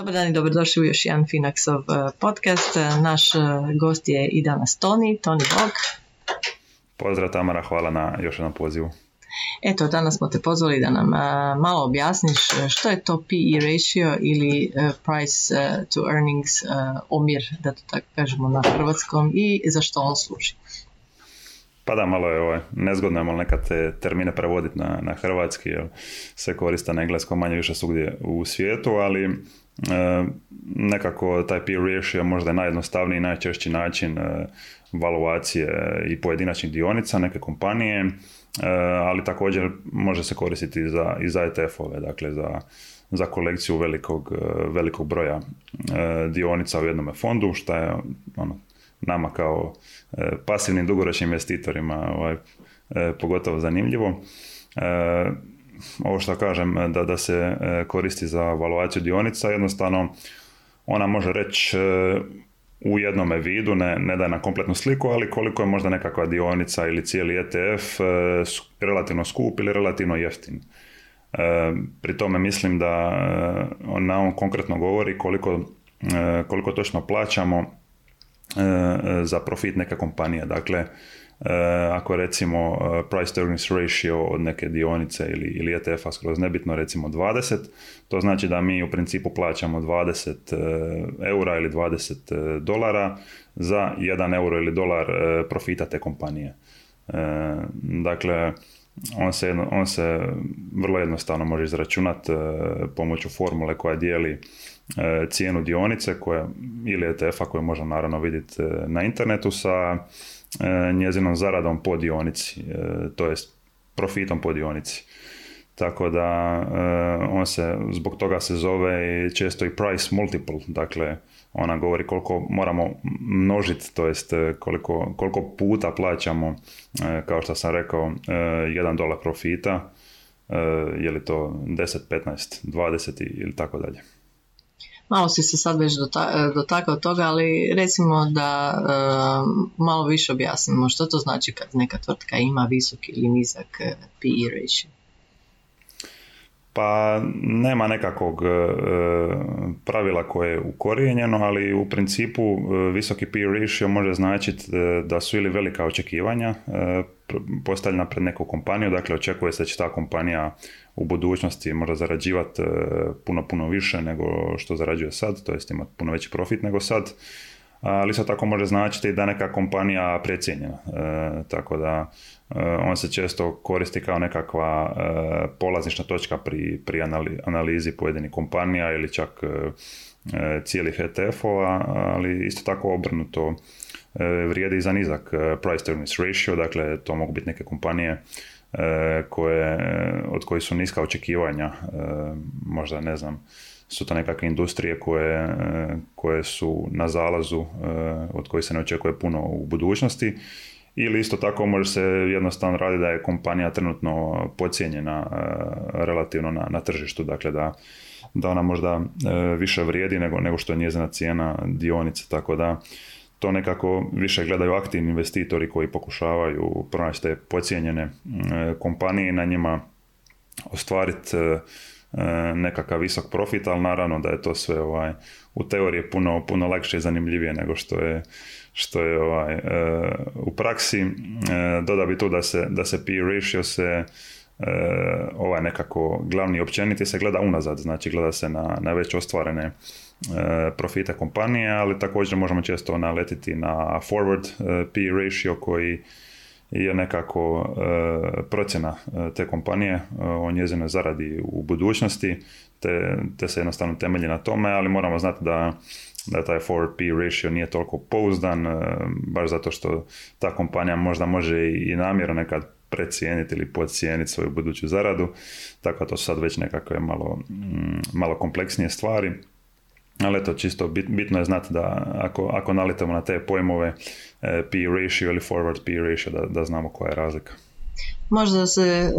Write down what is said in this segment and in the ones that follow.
Dobar dan i dobrodošli u još jedan Finaxov e, podcast. E, naš e, gost je i danas Toni, Toni Bog. Pozdrav Tamara, hvala na još jednom pozivu. Eto, danas smo te pozvali da nam malo objasniš što je to PE ratio ili price to earnings omjer, da to tako kažemo na hrvatskom i za što on služi. Pa da, malo je ovaj, nezgodno je malo nekad te termine prevoditi na, na hrvatski, jer se koriste na engleskom manje više svugdje u svijetu, ali E, nekako taj peer ratio možda je najjednostavniji i najčešći način e, valuacije i pojedinačnih dionica neke kompanije, e, ali također može se koristiti za, i za ETF-ove, dakle za, za kolekciju velikog, velikog broja dionica u jednom fondu, što je ono, nama kao pasivnim dugoročnim investitorima ovaj, pogotovo zanimljivo ovo što kažem, da, da se e, koristi za valuaciju dionica, jednostavno ona može reći e, u jednome vidu, ne, ne daje na kompletnu sliku, ali koliko je možda nekakva dionica ili cijeli ETF e, relativno skup ili relativno jeftin. Pri tome mislim da na on konkretno govori koliko, koliko točno plaćamo za profit neke kompanije. Dakle, E, ako recimo e, price to earnings ratio od neke dionice ili, ili ETF-a skroz nebitno recimo 20, to znači da mi u principu plaćamo 20 e, eura ili 20 dolara za 1 euro ili dolar profita te kompanije. Dakle, on se, on se vrlo jednostavno može izračunati pomoću formule koja dijeli cijenu dionice koja, ili ETF-a koju možemo naravno vidjeti na internetu sa E, njezinom zaradom po dionici, e, to jest profitom po dionici. Tako da e, on se, zbog toga se zove često i price multiple, dakle ona govori koliko moramo množiti, to jest koliko, koliko puta plaćamo, kao što sam rekao, jedan dolar profita, je li to 10, 15, 20 ili tako dalje. Malo si se sad već dotakao toga, ali recimo da e, malo više objasnimo što to znači kad neka tvrtka ima visok ili nizak e, PE ratio. Pa nema nekakvog e, pravila koje je ukorijenjeno, ali u principu visoki PE ratio može značiti da su ili velika očekivanja postavljena pred neku kompaniju, dakle očekuje se da će ta kompanija u budućnosti možda zarađivati e, puno, puno više nego što zarađuje sad, to jest imati puno veći profit nego sad, ali isto tako može značiti da neka kompanija precijenjena, e, tako da e, on se često koristi kao nekakva polaznična točka pri, pri analizi pojedinih kompanija ili čak cijelih ETF-ova, ali isto tako obrnuto vrijedi i za nizak price to ratio, dakle to mogu biti neke kompanije E, koje, od kojih su niska očekivanja, e, možda ne znam, su to nekakve industrije koje, e, koje su na zalazu, od kojih se ne očekuje puno u budućnosti. Ili isto tako može se jednostavno raditi da je kompanija trenutno pocijenjena relativno na, na tržištu, dakle da, da ona možda više vrijedi nego, nego što je njezina cijena dionice, tako da to nekako više gledaju aktivni investitori koji pokušavaju pronaći te pocijenjene kompanije i na njima ostvariti e, e, nekakav visok profit, ali naravno da je to sve ovaj, u teoriji puno, puno lakše i zanimljivije nego što je, što je ovaj, e, u praksi. Doda bi tu da se, da se P ratio se ovaj nekako glavni općeniti se gleda unazad, znači gleda se na, na već ostvarene E, profita kompanije, ali također možemo često naletiti na forward e, P ratio koji je nekako e, procjena te kompanije o njezinoj zaradi u budućnosti, te, te se jednostavno temelji na tome, ali moramo znati da da taj forward P ratio nije toliko pouzdan, baš zato što ta kompanija možda može i namjerno nekad precijeniti ili podcijeniti svoju buduću zaradu, tako da to su sad već nekakve malo, malo kompleksnije stvari ali eto, čisto bitno je znati da ako, ako nalitamo na te pojmove eh, P ratio ili forward P ratio, da, da znamo koja je razlika. Možda se e,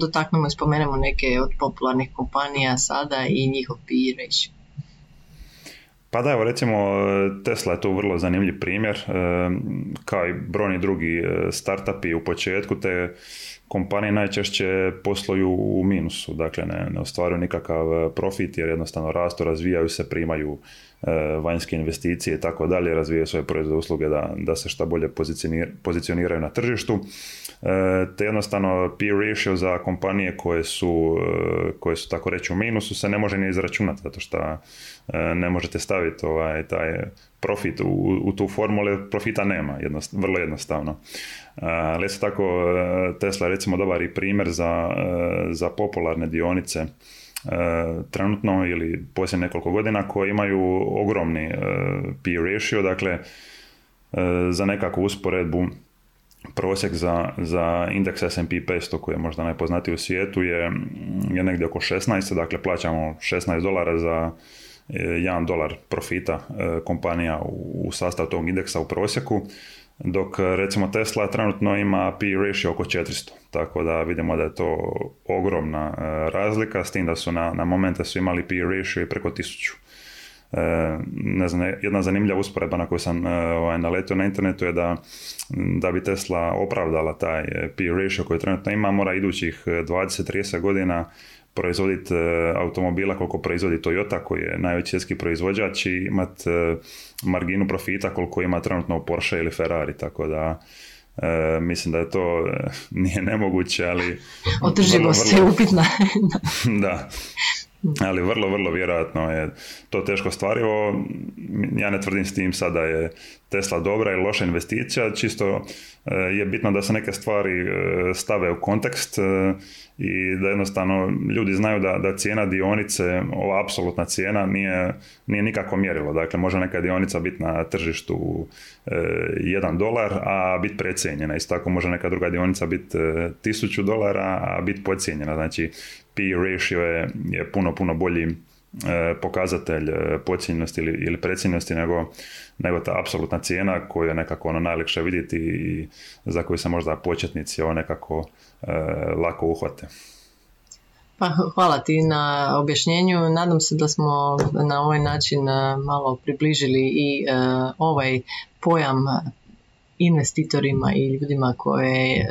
dotaknemo i spomenemo neke od popularnih kompanija sada i njihov P ratio. Pa da, evo recimo Tesla je tu vrlo zanimljiv primjer, kao i brojni drugi startupi u početku te kompanije najčešće posluju u minusu, dakle ne, ne ostvaruju nikakav profit jer jednostavno rastu, razvijaju se, primaju vanjske investicije i tako dalje, razvijaju svoje proizvode usluge da, da se šta bolje pozicioniraju na tržištu. Te jednostavno P ratio za kompanije koje su, koje su tako reći u minusu se ne može ni izračunati zato što ne možete staviti ovaj, taj profit u, u tu formulu, profita nema, vrlo jednostavno. Ali isto tako Tesla je recimo dobar i primjer za, za popularne dionice trenutno ili poslije nekoliko godina koje imaju ogromni P ratio, dakle za nekakvu usporedbu prosjek za, za indeks S&P 500 koji je možda najpoznatiji u svijetu je, je negdje oko 16, dakle plaćamo 16 dolara za 1 dolar profita e, kompanija u sastav tog indeksa u prosjeku, dok recimo Tesla trenutno ima P ratio oko 400, tako da vidimo da je to ogromna e, razlika, s tim da su na, na momente su imali P ratio i preko 1000. E, ne znam, jedna zanimljiva usporedba na koju sam ovaj, naletio na internetu je da, da bi Tesla opravdala taj P ratio koji trenutno ima, mora idućih 20-30 godina proizvoditi e, automobila koliko proizvodi Toyota koji je najveći svjetski proizvođač i imati e, marginu profita koliko ima trenutno Porsche ili Ferrari, tako da e, mislim da je to nije nemoguće, ali... Održivost je upitna. da, ali vrlo, vrlo vjerojatno je to teško stvarivo. Ja ne tvrdim s tim sad da je Tesla dobra ili loša investicija, čisto je bitno da se neke stvari stave u kontekst i da jednostavno ljudi znaju da, da cijena dionice, ova apsolutna cijena nije, nije nikako mjerilo. Dakle, može neka dionica biti na tržištu e, 1 dolar, a biti precijenjena. Isto tako može neka druga dionica biti e, tisuću dolara, a biti podcijenjena. Znači, P ratio je, je puno, puno bolji e, pokazatelj e, pocijenjenosti ili, ili precijenjenosti nego, nego ta apsolutna cijena koju je nekako ono najlakše vidjeti i za koju se možda početnici ovo nekako E, lako uhvate. Pa hvala ti na objašnjenju. Nadam se da smo na ovaj način e, malo približili i e, ovaj pojam investitorima i ljudima koje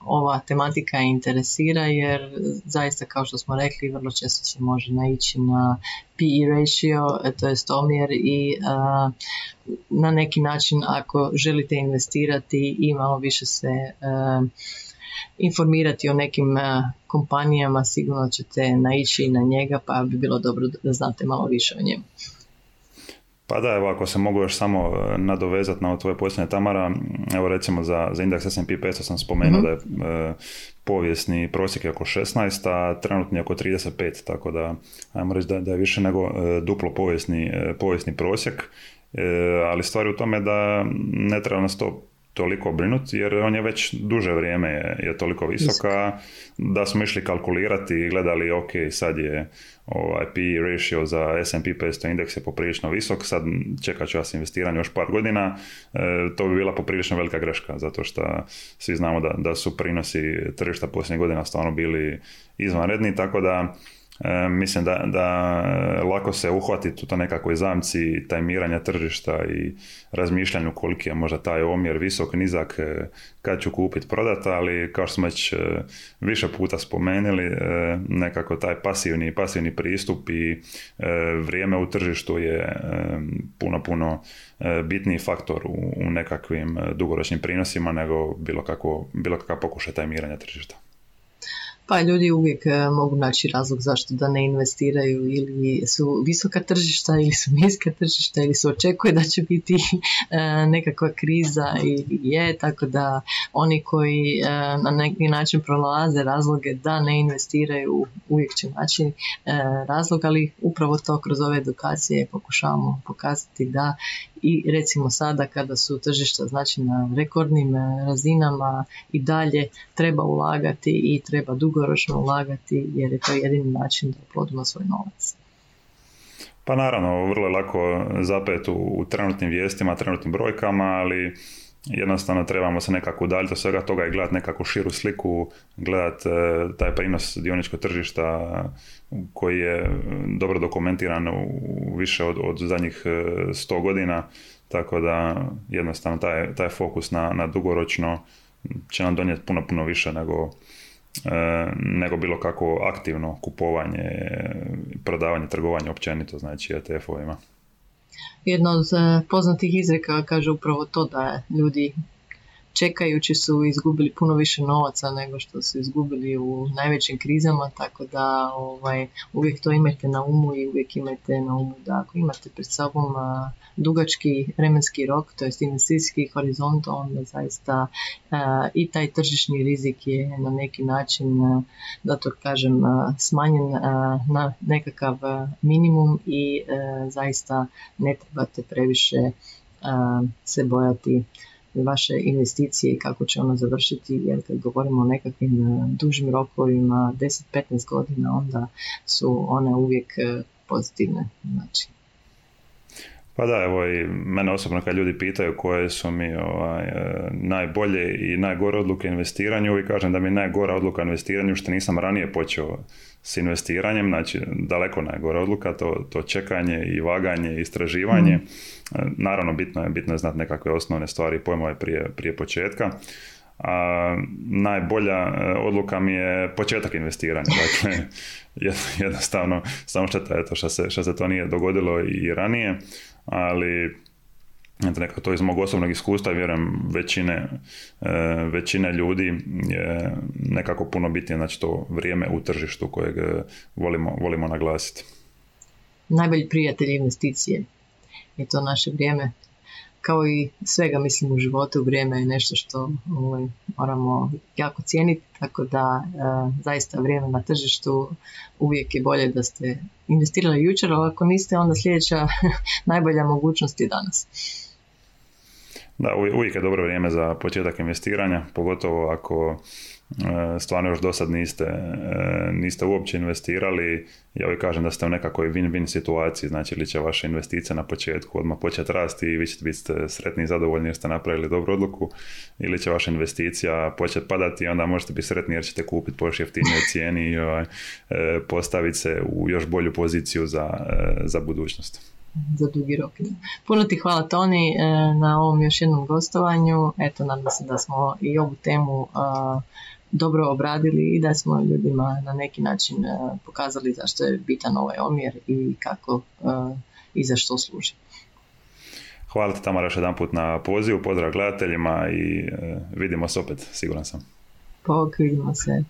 ova tematika interesira jer zaista kao što smo rekli vrlo često se može naići na PE ratio, to je omjer i na neki način ako želite investirati i malo više se informirati o nekim e, kompanijama, sigurno ćete naići na njega, pa bi bilo dobro da znate malo više o njemu. Pa da, evo ako se mogu još samo e, nadovezati na ovo tvoje posljednje Tamara, evo recimo za, za indeks S&P 500 sam spomenuo mm-hmm. da je e, povijesni prosjek je oko 16, a trenutni je oko 35, tako da ajmo reći da, da je više nego e, duplo povijesni, povijesni prosjek, ali stvar je u tome da ne treba nas to toliko brinuti jer on je već duže vrijeme je, je toliko visoka da smo išli kalkulirati i gledali ok sad je ovaj P ratio za S&P 500 indeks je poprilično visok, sad čekat ću ja s još par godina, e, to bi bila poprilično velika greška zato što svi znamo da, da su prinosi tržišta posljednjih godina stvarno bili izvanredni, tako da E, mislim da, da lako se uhvatiti u to nekakvoj zamci tajmiranja tržišta i razmišljanju koliki je možda taj omjer visok, nizak, e, kad ću kupiti, prodati, ali kao što smo već e, više puta spomenuli, nekako taj pasivni, pasivni pristup i vrijeme u tržištu je puno, puno bitniji faktor u, u nekakvim dugoročnim prinosima nego bilo, kako, bilo kakav pokušaj tajmiranja tržišta. Pa ljudi uvijek e, mogu naći razlog zašto da ne investiraju ili su visoka tržišta ili su niska tržišta ili se očekuje da će biti e, nekakva kriza i je, tako da oni koji e, na neki način pronalaze razloge da ne investiraju uvijek će naći razlog, ali upravo to kroz ove edukacije pokušavamo pokazati da i recimo sada kada su tržišta znači na rekordnim razinama i dalje treba ulagati i treba dugo dugoročno ulagati jer je to jedini način da plodimo svoj novac. Pa naravno, vrlo je lako zapet u, u trenutnim vijestima, trenutnim brojkama, ali jednostavno trebamo se nekako udaljiti od svega toga i gledati nekakvu širu sliku, gledati e, taj prinos dioničkog tržišta koji je dobro dokumentiran u više od, od zadnjih e, sto godina, tako da jednostavno taj, taj fokus na, na dugoročno će nam donijeti puno, puno više nego, nego bilo kako aktivno kupovanje, prodavanje, trgovanje općenito, znači ETF-ovima. Jedna od poznatih izreka kaže upravo to da ljudi čekajući su izgubili puno više novaca nego što su izgubili u najvećim krizama, tako da ovaj, uvijek to imajte na umu i uvijek imajte na umu da ako imate pred sobom dugački vremenski rok, to jest investicijski horizont, onda zaista i taj tržišni rizik je na neki način, da to kažem, smanjen na nekakav minimum i zaista ne trebate previše se bojati vaše investicije i kako će ono završiti, jer kad govorimo o nekakvim e, dužim rokovima, 10-15 godina, onda su one uvijek e, pozitivne. Znači. Pa da, evo i mene osobno kad ljudi pitaju koje su mi ovaj, e, najbolje i najgore odluke investiranju, uvijek kažem da mi je najgora odluka investiranju što nisam ranije počeo s investiranjem, znači daleko najgora odluka, to, to čekanje i vaganje i istraživanje. Mm. Naravno, bitno je, bitno je znati nekakve osnovne stvari i pojmove prije, prije početka. A najbolja e, odluka mi je početak investiranja. Dakle, jednostavno, samo šteta je to što se, se to nije dogodilo i ranije, ali nekako to iz mog osobnog iskustva, vjerujem većine, e, većine ljudi je nekako puno bitnije, znači to vrijeme u tržištu kojeg volimo, volimo naglasiti. Najbolji prijatelj investicije je to naše vrijeme. Kao i svega mislim u životu, vrijeme je nešto što ovaj, moramo jako cijeniti, tako da e, zaista vrijeme na tržištu uvijek je bolje da ste investirali jučer, ali ako niste, onda sljedeća najbolja mogućnost je danas. Da, uvijek je dobro vrijeme za početak investiranja, pogotovo ako stvarno još do sad niste, e, niste uopće investirali. Ja uvijek kažem da ste u nekakvoj win-win situaciji, znači ili će vaša investicija na početku odmah početi rasti i vi ćete biti sretni i zadovoljni jer ste napravili dobru odluku ili će vaša investicija početi padati i onda možete biti sretni jer ćete kupiti po još jeftinijoj cijeni i ovaj, e, postaviti se u još bolju poziciju za, za budućnost za dugi rok. Puno ti hvala Toni e, na ovom još jednom gostovanju. Eto, nadam se da smo i ovu temu dobro obradili i da smo ljudima na neki način e, pokazali zašto je bitan ovaj omjer i kako e, i za što služi. Hvala ti Tamara još jedan put na pozivu, pozdrav gledateljima i vidimo se opet, siguran sam. Pog, vidimo se.